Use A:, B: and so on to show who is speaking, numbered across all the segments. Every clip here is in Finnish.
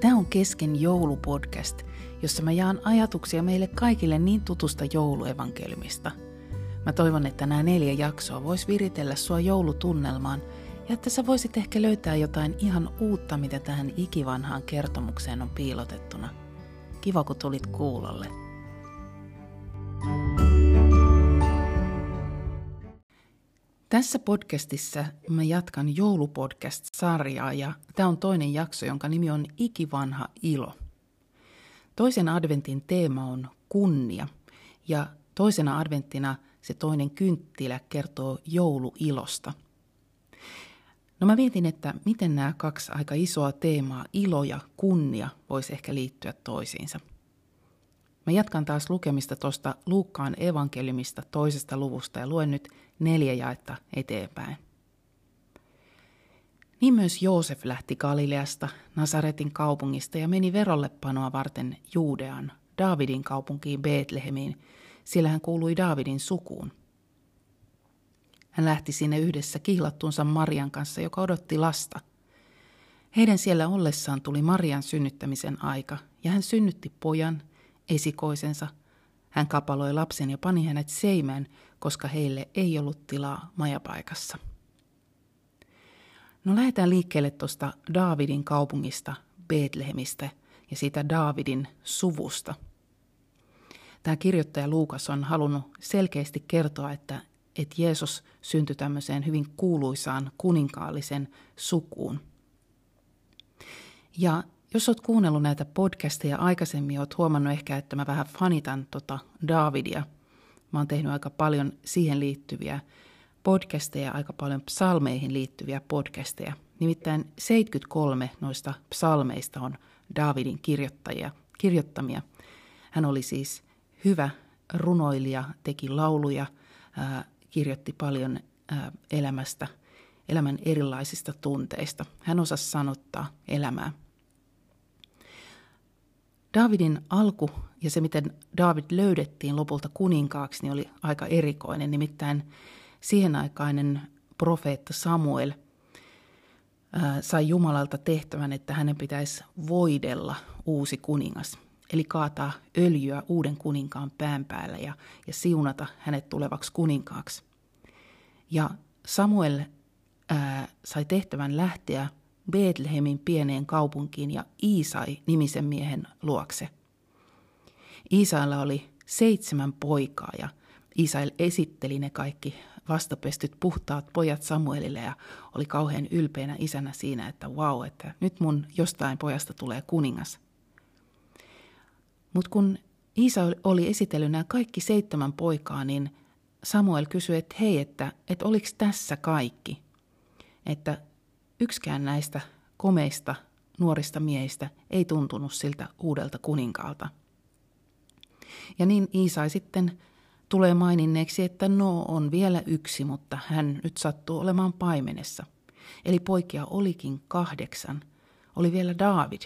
A: Tämä on Kesken joulupodcast, jossa mä jaan ajatuksia meille kaikille niin tutusta jouluevankeliumista. Mä toivon, että nämä neljä jaksoa vois viritellä sua joulutunnelmaan ja että sä voisit ehkä löytää jotain ihan uutta, mitä tähän ikivanhaan kertomukseen on piilotettuna. Kiva, kun tulit kuulolle. Tässä podcastissa mä jatkan joulupodcast-sarjaa ja tämä on toinen jakso, jonka nimi on Ikivanha ilo. Toisen adventin teema on kunnia ja toisena adventtina se toinen kynttilä kertoo jouluilosta. No mä mietin, että miten nämä kaksi aika isoa teemaa, ilo ja kunnia, voisi ehkä liittyä toisiinsa – Mä jatkan taas lukemista tuosta Luukkaan evankeliumista toisesta luvusta ja luen nyt neljä jaetta eteenpäin. Niin myös Joosef lähti Galileasta, Nasaretin kaupungista ja meni verollepanoa varten Juudean, Daavidin kaupunkiin Betlehemiin, sillä hän kuului Daavidin sukuun. Hän lähti sinne yhdessä kihlattunsa Marian kanssa, joka odotti lasta. Heidän siellä ollessaan tuli Marian synnyttämisen aika, ja hän synnytti pojan – esikoisensa. Hän kapaloi lapsen ja pani hänet seimään, koska heille ei ollut tilaa majapaikassa. No lähdetään liikkeelle tuosta Daavidin kaupungista, Betlehemistä ja siitä Daavidin suvusta. Tämä kirjoittaja Luukas on halunnut selkeästi kertoa, että, että Jeesus syntyi tämmöiseen hyvin kuuluisaan kuninkaallisen sukuun. Ja jos olet kuunnellut näitä podcasteja aikaisemmin, olet huomannut ehkä, että mä vähän fanitan tota Davidia. Mä oon tehnyt aika paljon siihen liittyviä podcasteja, aika paljon psalmeihin liittyviä podcasteja. Nimittäin 73 noista psalmeista on Davidin kirjoittajia, kirjoittamia. Hän oli siis hyvä runoilija, teki lauluja, ää, kirjoitti paljon ää, elämästä, elämän erilaisista tunteista. Hän osasi sanottaa elämää. Davidin alku ja se, miten David löydettiin lopulta kuninkaaksi, niin oli aika erikoinen. Nimittäin siihen aikainen profeetta Samuel sai Jumalalta tehtävän, että hänen pitäisi voidella uusi kuningas. Eli kaataa öljyä uuden kuninkaan pään päällä ja, ja siunata hänet tulevaksi kuninkaaksi. Ja Samuel ää, sai tehtävän lähteä Betlehemin pieneen kaupunkiin ja Iisai nimisen miehen luokse. Iisailla oli seitsemän poikaa ja Iisail esitteli ne kaikki vastapestyt puhtaat pojat Samuelille ja oli kauhean ylpeänä isänä siinä, että wow, että nyt mun jostain pojasta tulee kuningas. Mutta kun Iisa oli esitellyt nämä kaikki seitsemän poikaa, niin Samuel kysyi, että hei, että, että oliko tässä kaikki? Että yksikään näistä komeista nuorista miehistä ei tuntunut siltä uudelta kuninkaalta. Ja niin Iisai sitten tulee maininneeksi, että no on vielä yksi, mutta hän nyt sattuu olemaan paimenessa. Eli poikia olikin kahdeksan. Oli vielä David,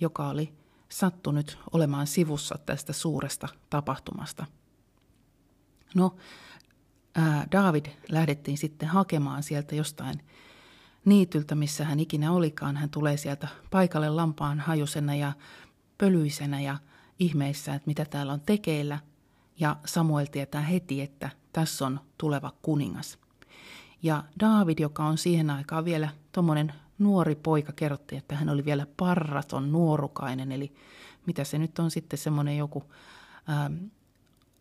A: joka oli sattunut olemaan sivussa tästä suuresta tapahtumasta. No, ää, David lähdettiin sitten hakemaan sieltä jostain niityltä, missä hän ikinä olikaan. Hän tulee sieltä paikalle lampaan hajusena ja pölyisenä ja ihmeissä, että mitä täällä on tekeillä. Ja Samuel tietää heti, että tässä on tuleva kuningas. Ja David, joka on siihen aikaan vielä tuommoinen nuori poika, kerrottiin, että hän oli vielä parraton, nuorukainen. Eli mitä se nyt on sitten semmoinen joku ää,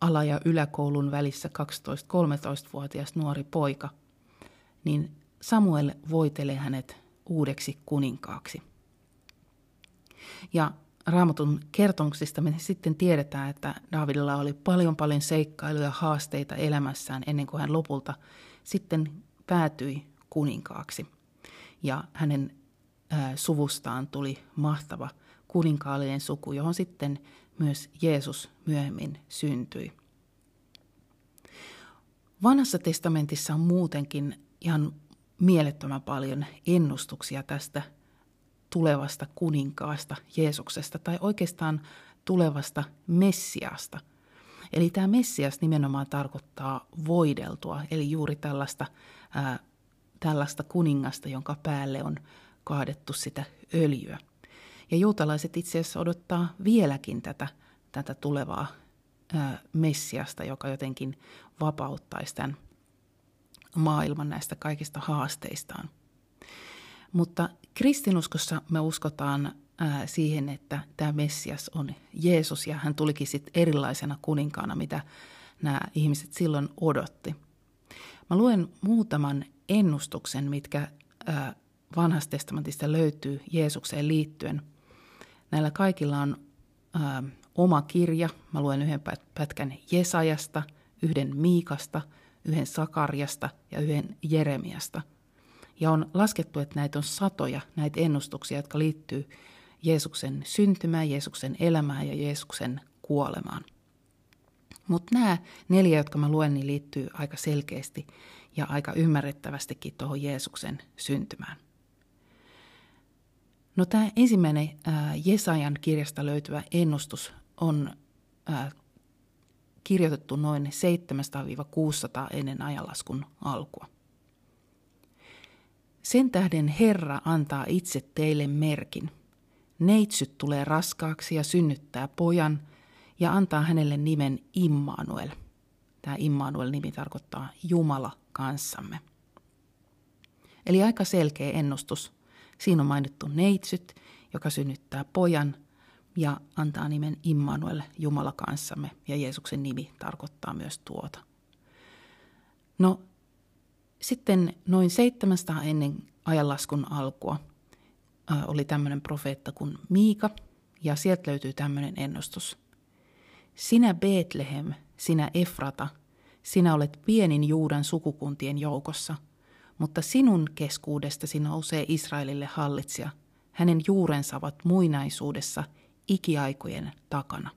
A: ala- ja yläkoulun välissä 12-13-vuotias nuori poika. Niin Samuel voitelee hänet uudeksi kuninkaaksi. Ja Raamatun kertomuksista me sitten tiedetään, että Davidilla oli paljon paljon seikkailuja, haasteita elämässään ennen kuin hän lopulta sitten päätyi kuninkaaksi. Ja hänen suvustaan tuli mahtava kuninkaallinen suku, johon sitten myös Jeesus myöhemmin syntyi. Vanhassa testamentissa on muutenkin ihan mielettömän paljon ennustuksia tästä tulevasta kuninkaasta, Jeesuksesta, tai oikeastaan tulevasta Messiasta. Eli tämä Messias nimenomaan tarkoittaa voideltua, eli juuri tällaista, ää, tällaista kuningasta, jonka päälle on kaadettu sitä öljyä. Ja juutalaiset itse asiassa odottaa vieläkin tätä, tätä tulevaa ää, Messiasta, joka jotenkin vapauttaisi tämän maailman näistä kaikista haasteistaan. Mutta kristinuskossa me uskotaan ää, siihen, että tämä Messias on Jeesus ja hän tulikin sitten erilaisena kuninkaana, mitä nämä ihmiset silloin odotti. Mä luen muutaman ennustuksen, mitkä ää, vanhasta testamentista löytyy Jeesukseen liittyen. Näillä kaikilla on ää, oma kirja. Mä luen yhden pätkän Jesajasta, yhden Miikasta, yhden Sakarjasta ja yhden Jeremiasta. Ja on laskettu, että näitä on satoja, näitä ennustuksia, jotka liittyy Jeesuksen syntymään, Jeesuksen elämään ja Jeesuksen kuolemaan. Mutta nämä neljä, jotka mä luen, niin liittyy aika selkeästi ja aika ymmärrettävästikin tuohon Jeesuksen syntymään. No tämä ensimmäinen ää, Jesajan kirjasta löytyvä ennustus on ää, kirjoitettu noin 700-600 ennen ajanlaskun alkua. Sen tähden Herra antaa itse teille merkin. Neitsyt tulee raskaaksi ja synnyttää pojan ja antaa hänelle nimen Immanuel. Tämä Immanuel-nimi tarkoittaa Jumala kanssamme. Eli aika selkeä ennustus. Siinä on mainittu neitsyt, joka synnyttää pojan ja antaa nimen Immanuel, Jumala kanssamme, ja Jeesuksen nimi tarkoittaa myös tuota. No, sitten noin 700 ennen ajanlaskun alkua oli tämmöinen profeetta kuin Miika, ja sieltä löytyy tämmöinen ennustus. Sinä Betlehem, sinä Efrata, sinä olet pienin Juudan sukukuntien joukossa, mutta sinun keskuudestasi nousee Israelille hallitsija. Hänen juurensa ovat muinaisuudessa ikiaikojen takana.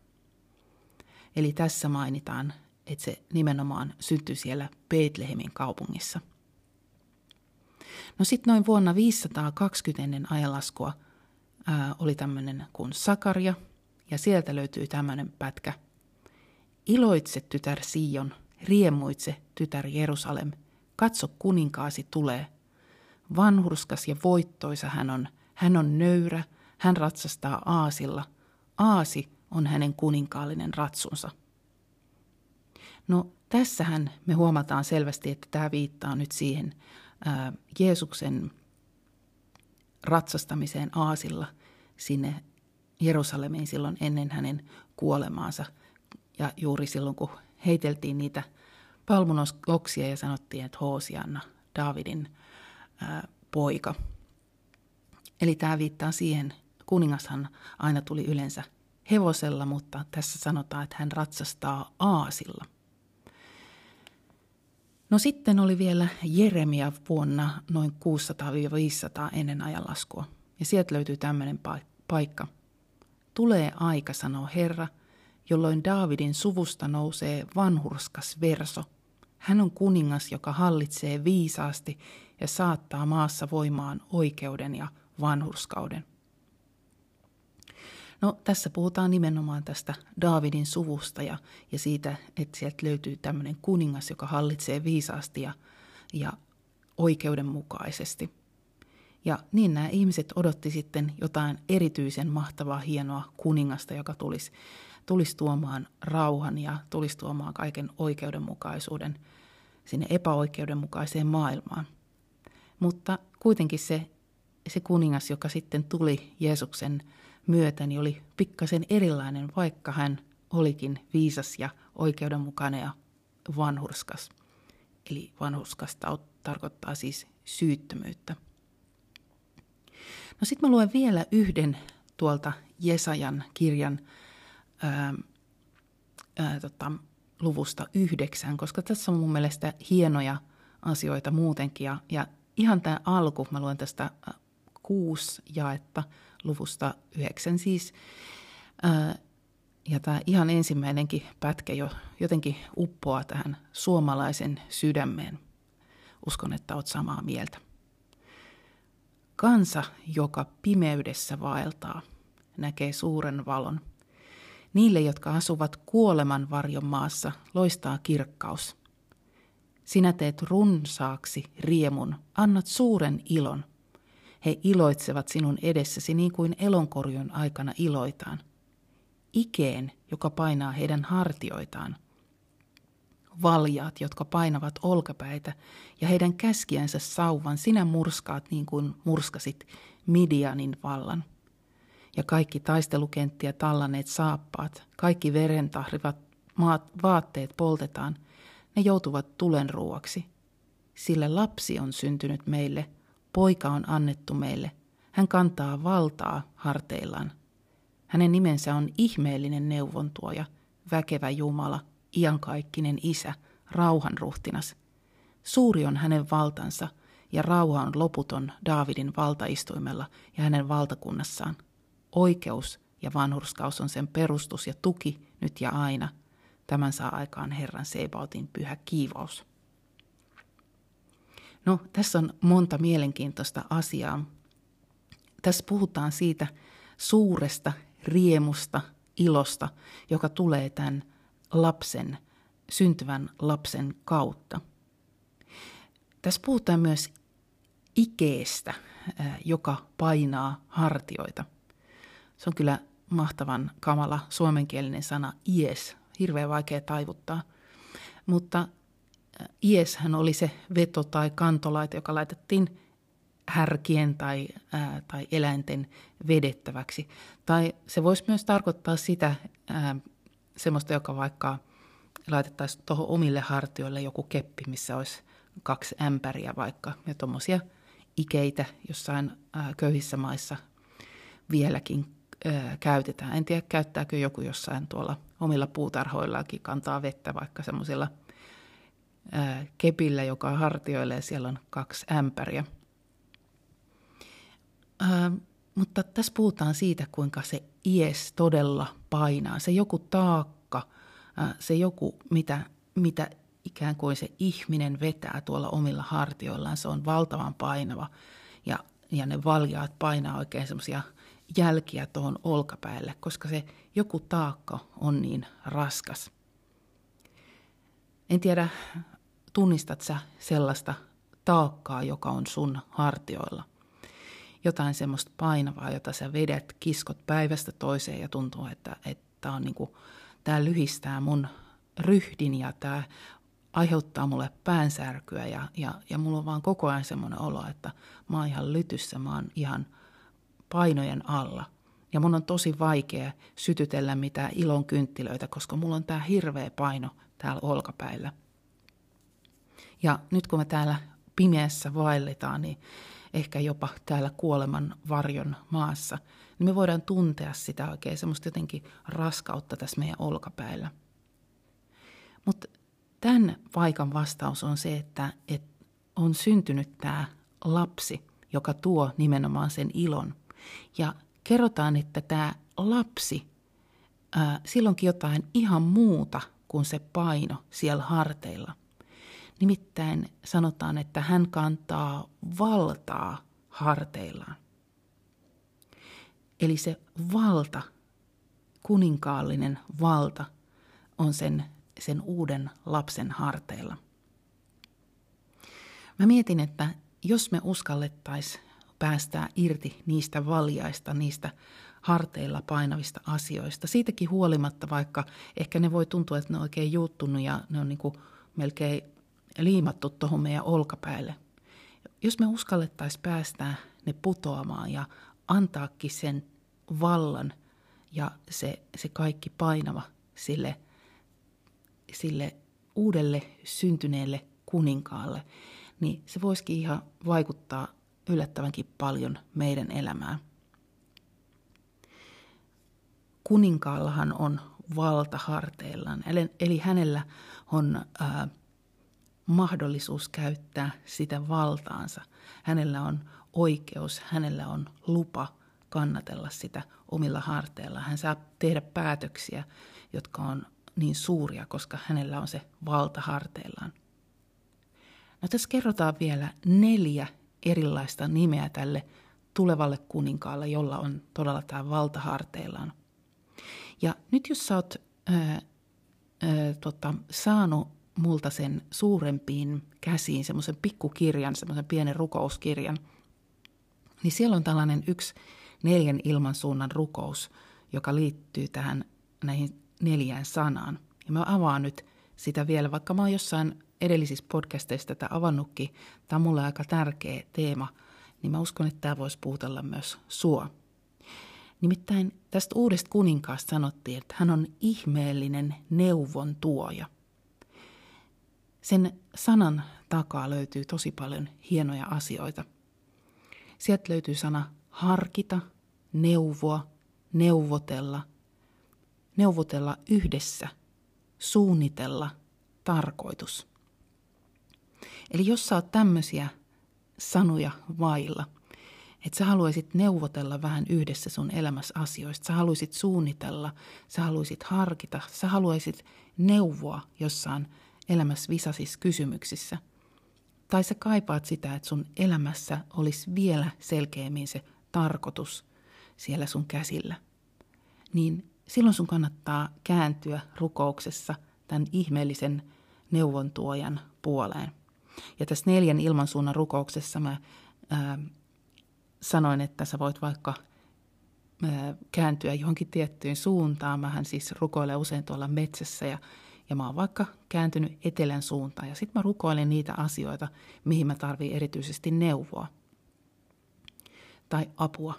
A: Eli tässä mainitaan, että se nimenomaan syntyi siellä Betlehemin kaupungissa. No sitten noin vuonna 520 ennen ajanlaskua ää, oli tämmöinen kuin Sakaria, ja sieltä löytyy tämmöinen pätkä. Iloitse tytär Sion, riemuitse tytär Jerusalem, katso kuninkaasi tulee. Vanhurskas ja voittoisa hän on, hän on nöyrä, hän ratsastaa aasilla – Aasi on hänen kuninkaallinen ratsunsa. No tässähän me huomataan selvästi, että tämä viittaa nyt siihen ää, Jeesuksen ratsastamiseen Aasilla sinne Jerusalemiin silloin ennen hänen kuolemaansa. Ja juuri silloin, kun heiteltiin niitä palmunoksia ja sanottiin, että Hoosianna, Davidin ää, poika. Eli tämä viittaa siihen kuningashan aina tuli yleensä hevosella, mutta tässä sanotaan, että hän ratsastaa aasilla. No sitten oli vielä Jeremia vuonna noin 600-500 ennen ajanlaskua. Ja sieltä löytyy tämmöinen paikka. Tulee aika, sanoo Herra, jolloin Daavidin suvusta nousee vanhurskas verso. Hän on kuningas, joka hallitsee viisaasti ja saattaa maassa voimaan oikeuden ja vanhurskauden. No tässä puhutaan nimenomaan tästä Daavidin suvusta ja, ja siitä, että sieltä löytyy tämmöinen kuningas, joka hallitsee viisaasti ja, ja oikeudenmukaisesti. Ja niin nämä ihmiset odotti sitten jotain erityisen mahtavaa, hienoa kuningasta, joka tulisi, tulisi tuomaan rauhan ja tulisi tuomaan kaiken oikeudenmukaisuuden sinne epäoikeudenmukaiseen maailmaan. Mutta kuitenkin se, se kuningas, joka sitten tuli Jeesuksen myötä niin oli pikkasen erilainen, vaikka hän olikin viisas ja oikeudenmukainen ja vanhurskas. Eli vanhurskasta tarkoittaa siis syyttömyyttä. No sitten mä luen vielä yhden tuolta Jesajan kirjan ää, ää, tota, luvusta yhdeksän, koska tässä on mun mielestä hienoja asioita muutenkin. Ja, ja ihan tämä alku, mä luen tästä kuusi jaetta – luvusta yhdeksän siis. Ää, ja tämä ihan ensimmäinenkin pätkä jo jotenkin uppoaa tähän suomalaisen sydämeen. Uskon, että olet samaa mieltä. Kansa, joka pimeydessä vaeltaa, näkee suuren valon. Niille, jotka asuvat kuoleman varjon maassa, loistaa kirkkaus. Sinä teet runsaaksi riemun, annat suuren ilon. He iloitsevat sinun edessäsi niin kuin elonkorjon aikana iloitaan. Ikeen, joka painaa heidän hartioitaan. Valjaat, jotka painavat olkapäitä, ja heidän käskiänsä sauvan sinä murskaat niin kuin murskasit Midianin vallan. Ja kaikki taistelukenttiä tallaneet saappaat, kaikki verentahrivat maat, vaatteet poltetaan, ne joutuvat tulen ruoaksi. Sillä lapsi on syntynyt meille, poika on annettu meille. Hän kantaa valtaa harteillaan. Hänen nimensä on ihmeellinen neuvontuoja, väkevä Jumala, iankaikkinen isä, rauhanruhtinas. Suuri on hänen valtansa, ja rauha on loputon Daavidin valtaistuimella ja hänen valtakunnassaan. Oikeus ja vanhurskaus on sen perustus ja tuki nyt ja aina – Tämän saa aikaan Herran Sebaotin pyhä kiivous. No, tässä on monta mielenkiintoista asiaa. Tässä puhutaan siitä suuresta riemusta, ilosta, joka tulee tämän lapsen, syntyvän lapsen kautta. Tässä puhutaan myös ikeestä, joka painaa hartioita. Se on kyllä mahtavan kamala suomenkielinen sana ies hirveän vaikea taivuttaa. Mutta ieshän oli se veto- tai kantolaite, joka laitettiin härkien tai, ää, tai eläinten vedettäväksi. Tai se voisi myös tarkoittaa sitä ää, semmoista, joka vaikka laitettaisiin tuohon omille hartioille joku keppi, missä olisi kaksi ämpäriä vaikka. Ja tuommoisia ikeitä jossain ää, köyhissä maissa vieläkin ää, käytetään. En tiedä, käyttääkö joku jossain tuolla omilla puutarhoillakin kantaa vettä vaikka semmoisilla kepillä, joka hartioilee, siellä on kaksi ämpäriä. Ää, mutta tässä puhutaan siitä, kuinka se ies todella painaa. Se joku taakka, ää, se joku, mitä, mitä ikään kuin se ihminen vetää tuolla omilla hartioillaan, se on valtavan painava. Ja, ja ne valjaat painaa oikein semmoisia – jälkiä tuohon olkapäälle, koska se joku taakka on niin raskas. En tiedä, tunnistat sä sellaista taakkaa, joka on sun hartioilla. Jotain semmoista painavaa, jota sä vedät, kiskot päivästä toiseen ja tuntuu, että, että on niinku, tämä lyhistää mun ryhdin ja tämä aiheuttaa mulle päänsärkyä ja, ja, ja mulla on vaan koko ajan semmoinen olo, että mä oon ihan lytyssä, mä oon ihan – painojen alla. Ja mun on tosi vaikea sytytellä mitään ilon kynttilöitä, koska mulla on tää hirveä paino täällä olkapäillä. Ja nyt kun me täällä pimeässä vaelletaan, niin ehkä jopa täällä kuoleman varjon maassa, niin me voidaan tuntea sitä oikein semmoista jotenkin raskautta tässä meidän olkapäillä. Mutta tämän paikan vastaus on se, että, että on syntynyt tämä lapsi, joka tuo nimenomaan sen ilon. Ja kerrotaan, että tämä lapsi, ää, silloinkin jotain ihan muuta kuin se paino siellä harteilla. Nimittäin sanotaan, että hän kantaa valtaa harteillaan. Eli se valta, kuninkaallinen valta, on sen, sen uuden lapsen harteilla. Mä mietin, että jos me uskallettaisiin päästää irti niistä valjaista, niistä harteilla painavista asioista. Siitäkin huolimatta, vaikka ehkä ne voi tuntua, että ne on oikein juuttunut ja ne on niin kuin melkein liimattu tuohon meidän olkapäälle. Jos me uskallettaisiin päästää ne putoamaan ja antaakin sen vallan ja se, se kaikki painava sille, sille uudelle syntyneelle kuninkaalle, niin se voisikin ihan vaikuttaa yllättävänkin paljon meidän elämää. Kuninkaallahan on valta harteillaan, eli hänellä on ää, mahdollisuus käyttää sitä valtaansa. Hänellä on oikeus, hänellä on lupa kannatella sitä omilla harteilla. Hän saa tehdä päätöksiä, jotka on niin suuria, koska hänellä on se valta harteillaan. No tässä kerrotaan vielä neljä erilaista nimeä tälle tulevalle kuninkaalle, jolla on todella tämä valta harteillaan. Ja nyt jos sä oot ää, ää, tota, saanut multa sen suurempiin käsiin, semmoisen pikkukirjan, semmoisen pienen rukouskirjan, niin siellä on tällainen yksi neljän ilmansuunnan rukous, joka liittyy tähän näihin neljään sanaan. Ja mä avaan nyt sitä vielä, vaikka mä oon jossain edellisissä podcasteissa tätä avannutkin, tämä on mulle aika tärkeä teema, niin mä uskon, että tämä voisi puutella myös sua. Nimittäin tästä uudesta kuninkaasta sanottiin, että hän on ihmeellinen neuvon tuoja. Sen sanan takaa löytyy tosi paljon hienoja asioita. Sieltä löytyy sana harkita, neuvoa, neuvotella, neuvotella yhdessä, suunnitella, tarkoitus. Eli jos sä oot tämmöisiä sanoja vailla, että sä haluaisit neuvotella vähän yhdessä sun elämässä asioista, sä haluaisit suunnitella, sä haluaisit harkita, sä haluaisit neuvoa jossain elämässä visasissa kysymyksissä. Tai sä kaipaat sitä, että sun elämässä olisi vielä selkeämmin se tarkoitus siellä sun käsillä. Niin silloin sun kannattaa kääntyä rukouksessa tämän ihmeellisen neuvontuojan puoleen. Ja tässä neljän ilmansuunnan rukouksessa mä ää, sanoin, että sä voit vaikka ää, kääntyä johonkin tiettyyn suuntaan. Mähän siis rukoilen usein tuolla metsässä ja, ja mä oon vaikka kääntynyt etelän suuntaan. Ja sitten mä rukoilen niitä asioita, mihin mä tarvitsen erityisesti neuvoa tai apua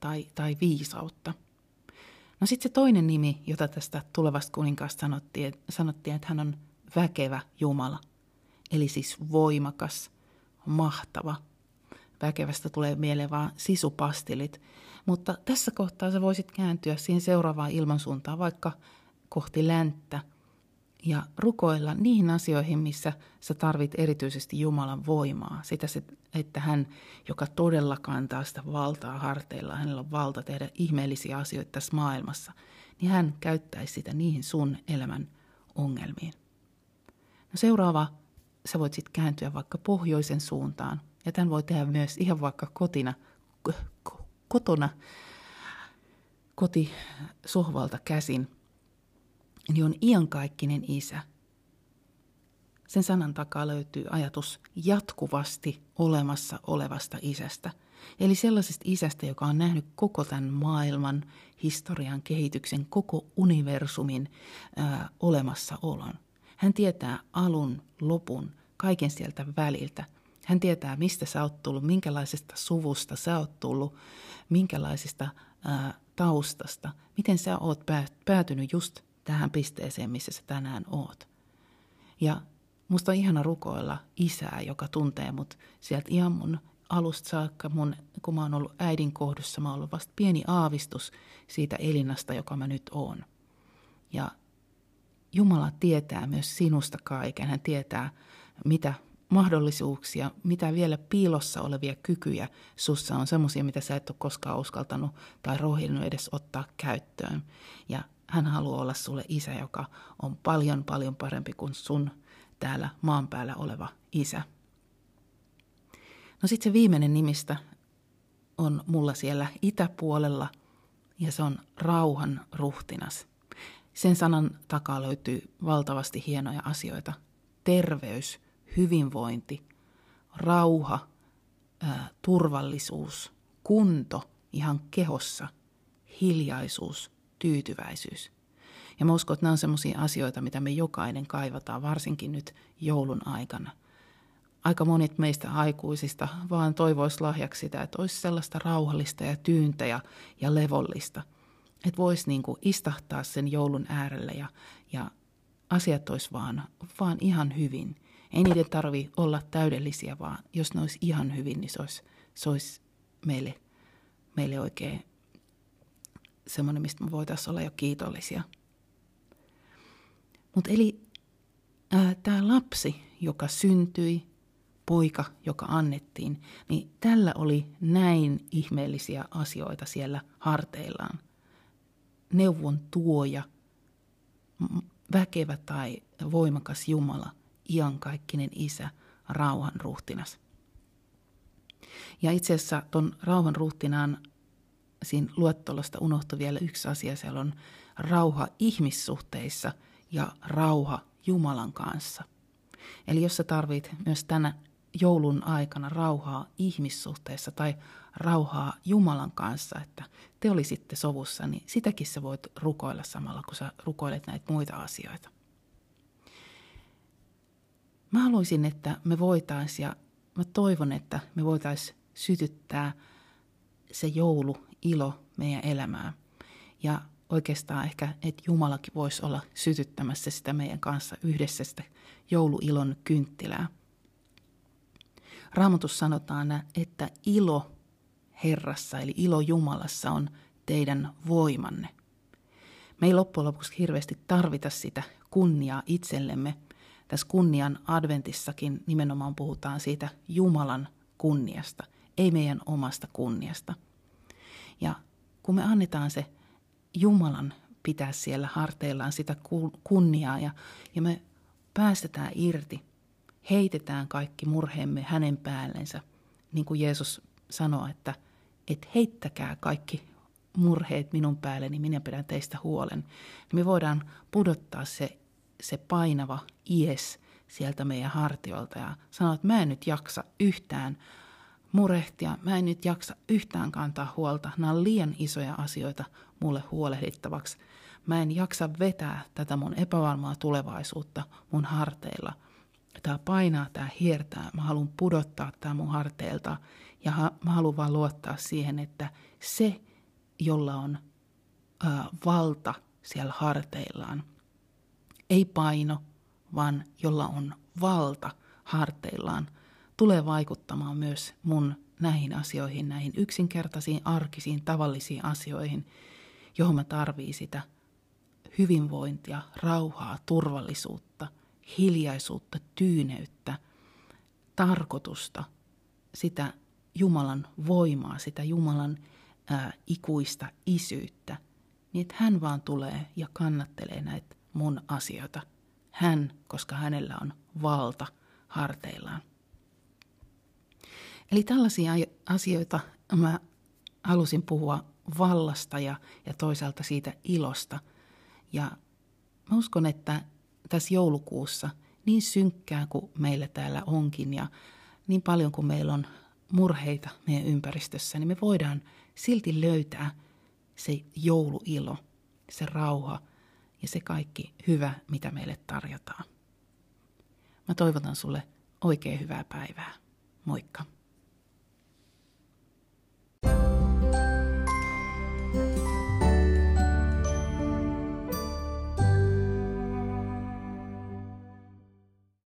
A: tai, tai viisautta. No sitten se toinen nimi, jota tästä tulevasta kuninkaasta sanottiin, sanottiin, että hän on väkevä Jumala – eli siis voimakas, mahtava. Väkevästä tulee mieleen vaan sisupastilit, mutta tässä kohtaa sä voisit kääntyä siihen seuraavaan ilmansuuntaan, vaikka kohti länttä, ja rukoilla niihin asioihin, missä sä tarvit erityisesti Jumalan voimaa. Sitä, että hän, joka todella kantaa sitä valtaa harteilla, hänellä on valta tehdä ihmeellisiä asioita tässä maailmassa, niin hän käyttäisi sitä niihin sun elämän ongelmiin. No seuraava sä voit sitten kääntyä vaikka pohjoisen suuntaan. Ja tämän voi tehdä myös ihan vaikka kotina, kotona, kotisohvalta käsin. Niin on iankaikkinen isä. Sen sanan takaa löytyy ajatus jatkuvasti olemassa olevasta isästä. Eli sellaisesta isästä, joka on nähnyt koko tämän maailman, historian, kehityksen, koko universumin ää, olemassaolon. Hän tietää alun, lopun, kaiken sieltä väliltä. Hän tietää, mistä sä oot tullut, minkälaisesta suvusta sä oot tullut, minkälaisesta ää, taustasta, miten sä oot päätynyt just tähän pisteeseen, missä sä tänään oot. Ja musta on ihana rukoilla isää, joka tuntee mut sieltä ihan mun alusta saakka, mun, kun mä oon ollut äidin kohdussa, mä oon ollut vasta pieni aavistus siitä elinasta, joka mä nyt oon. Ja Jumala tietää myös sinusta kaiken. Hän tietää, mitä mahdollisuuksia, mitä vielä piilossa olevia kykyjä sussa on, semmoisia, mitä sä et ole koskaan uskaltanut tai rohjennut edes ottaa käyttöön. Ja hän haluaa olla sulle isä, joka on paljon, paljon parempi kuin sun täällä maan päällä oleva isä. No sitten se viimeinen nimistä on mulla siellä itäpuolella ja se on rauhan ruhtinas – sen sanan takaa löytyy valtavasti hienoja asioita. Terveys, hyvinvointi, rauha, turvallisuus, kunto ihan kehossa, hiljaisuus, tyytyväisyys. Ja mä uskon, että nämä on sellaisia asioita, mitä me jokainen kaivataan, varsinkin nyt joulun aikana. Aika monet meistä aikuisista vaan toivois lahjaksi sitä, että olisi sellaista rauhallista ja tyyntä ja, ja levollista – että voisi niinku istahtaa sen joulun äärelle ja, ja asiat olisi vaan, vaan ihan hyvin. Ei niiden tarvi olla täydellisiä, vaan jos ne olisi ihan hyvin, niin se olisi, se olisi meille, meille oikein semmoinen, mistä me voitaisiin olla jo kiitollisia. Mutta eli tämä lapsi, joka syntyi, poika, joka annettiin, niin tällä oli näin ihmeellisiä asioita siellä harteillaan neuvon tuoja, väkevä tai voimakas Jumala, iankaikkinen Isä, rauhan ruhtinas. Ja itse asiassa tuon rauhan ruhtinaan siinä luettelosta unohtui vielä yksi asia. Siellä on rauha ihmissuhteissa ja rauha Jumalan kanssa. Eli jos sä tarvit myös tänä joulun aikana rauhaa ihmissuhteessa tai rauhaa Jumalan kanssa, että te olisitte sovussa, niin sitäkin sä voit rukoilla samalla, kun sä rukoilet näitä muita asioita. Mä haluaisin, että me voitaisiin ja mä toivon, että me voitaisiin sytyttää se jouluilo meidän elämään. Ja oikeastaan ehkä, että Jumalakin voisi olla sytyttämässä sitä meidän kanssa yhdessä sitä jouluilon kynttilää. Raamatus sanotaan, että ilo Herrassa, eli ilo Jumalassa on teidän voimanne. Me ei loppujen lopuksi hirveästi tarvita sitä kunniaa itsellemme. Tässä kunnian adventissakin nimenomaan puhutaan siitä Jumalan kunniasta, ei meidän omasta kunniasta. Ja kun me annetaan se Jumalan pitää siellä harteillaan sitä kunniaa ja, ja me päästetään irti, heitetään kaikki murheemme hänen päällensä, niin kuin Jeesus sanoi, että, että heittäkää kaikki murheet minun päälleni, niin minä pidän teistä huolen. Niin me voidaan pudottaa se, se painava ies sieltä meidän hartioilta ja sanoa, että mä en nyt jaksa yhtään murehtia, mä en nyt jaksa yhtään kantaa huolta. Nämä on liian isoja asioita mulle huolehdittavaksi. Mä en jaksa vetää tätä mun epävarmaa tulevaisuutta mun harteilla. Tämä painaa, tämä hiertää. Mä haluan pudottaa tämä mun harteilta ja ha- mä haluan vaan luottaa siihen, että se, jolla on ää, valta siellä harteillaan, ei paino, vaan jolla on valta harteillaan, tulee vaikuttamaan myös mun näihin asioihin, näihin yksinkertaisiin, arkisiin, tavallisiin asioihin, johon mä tarvii sitä hyvinvointia, rauhaa, turvallisuutta, hiljaisuutta, tyyneyttä, tarkoitusta, sitä Jumalan voimaa, sitä Jumalan ää, ikuista isyyttä, niin että hän vaan tulee ja kannattelee näitä mun asioita. Hän, koska hänellä on valta harteillaan. Eli tällaisia asioita mä halusin puhua vallasta ja, ja toisaalta siitä ilosta. Ja mä uskon, että tässä joulukuussa niin synkkää kuin meillä täällä onkin ja niin paljon kuin meillä on murheita meidän ympäristössä, niin me voidaan silti löytää se jouluilo, se rauha ja se kaikki hyvä, mitä meille tarjotaan. Mä toivotan sulle oikein hyvää päivää. Moikka!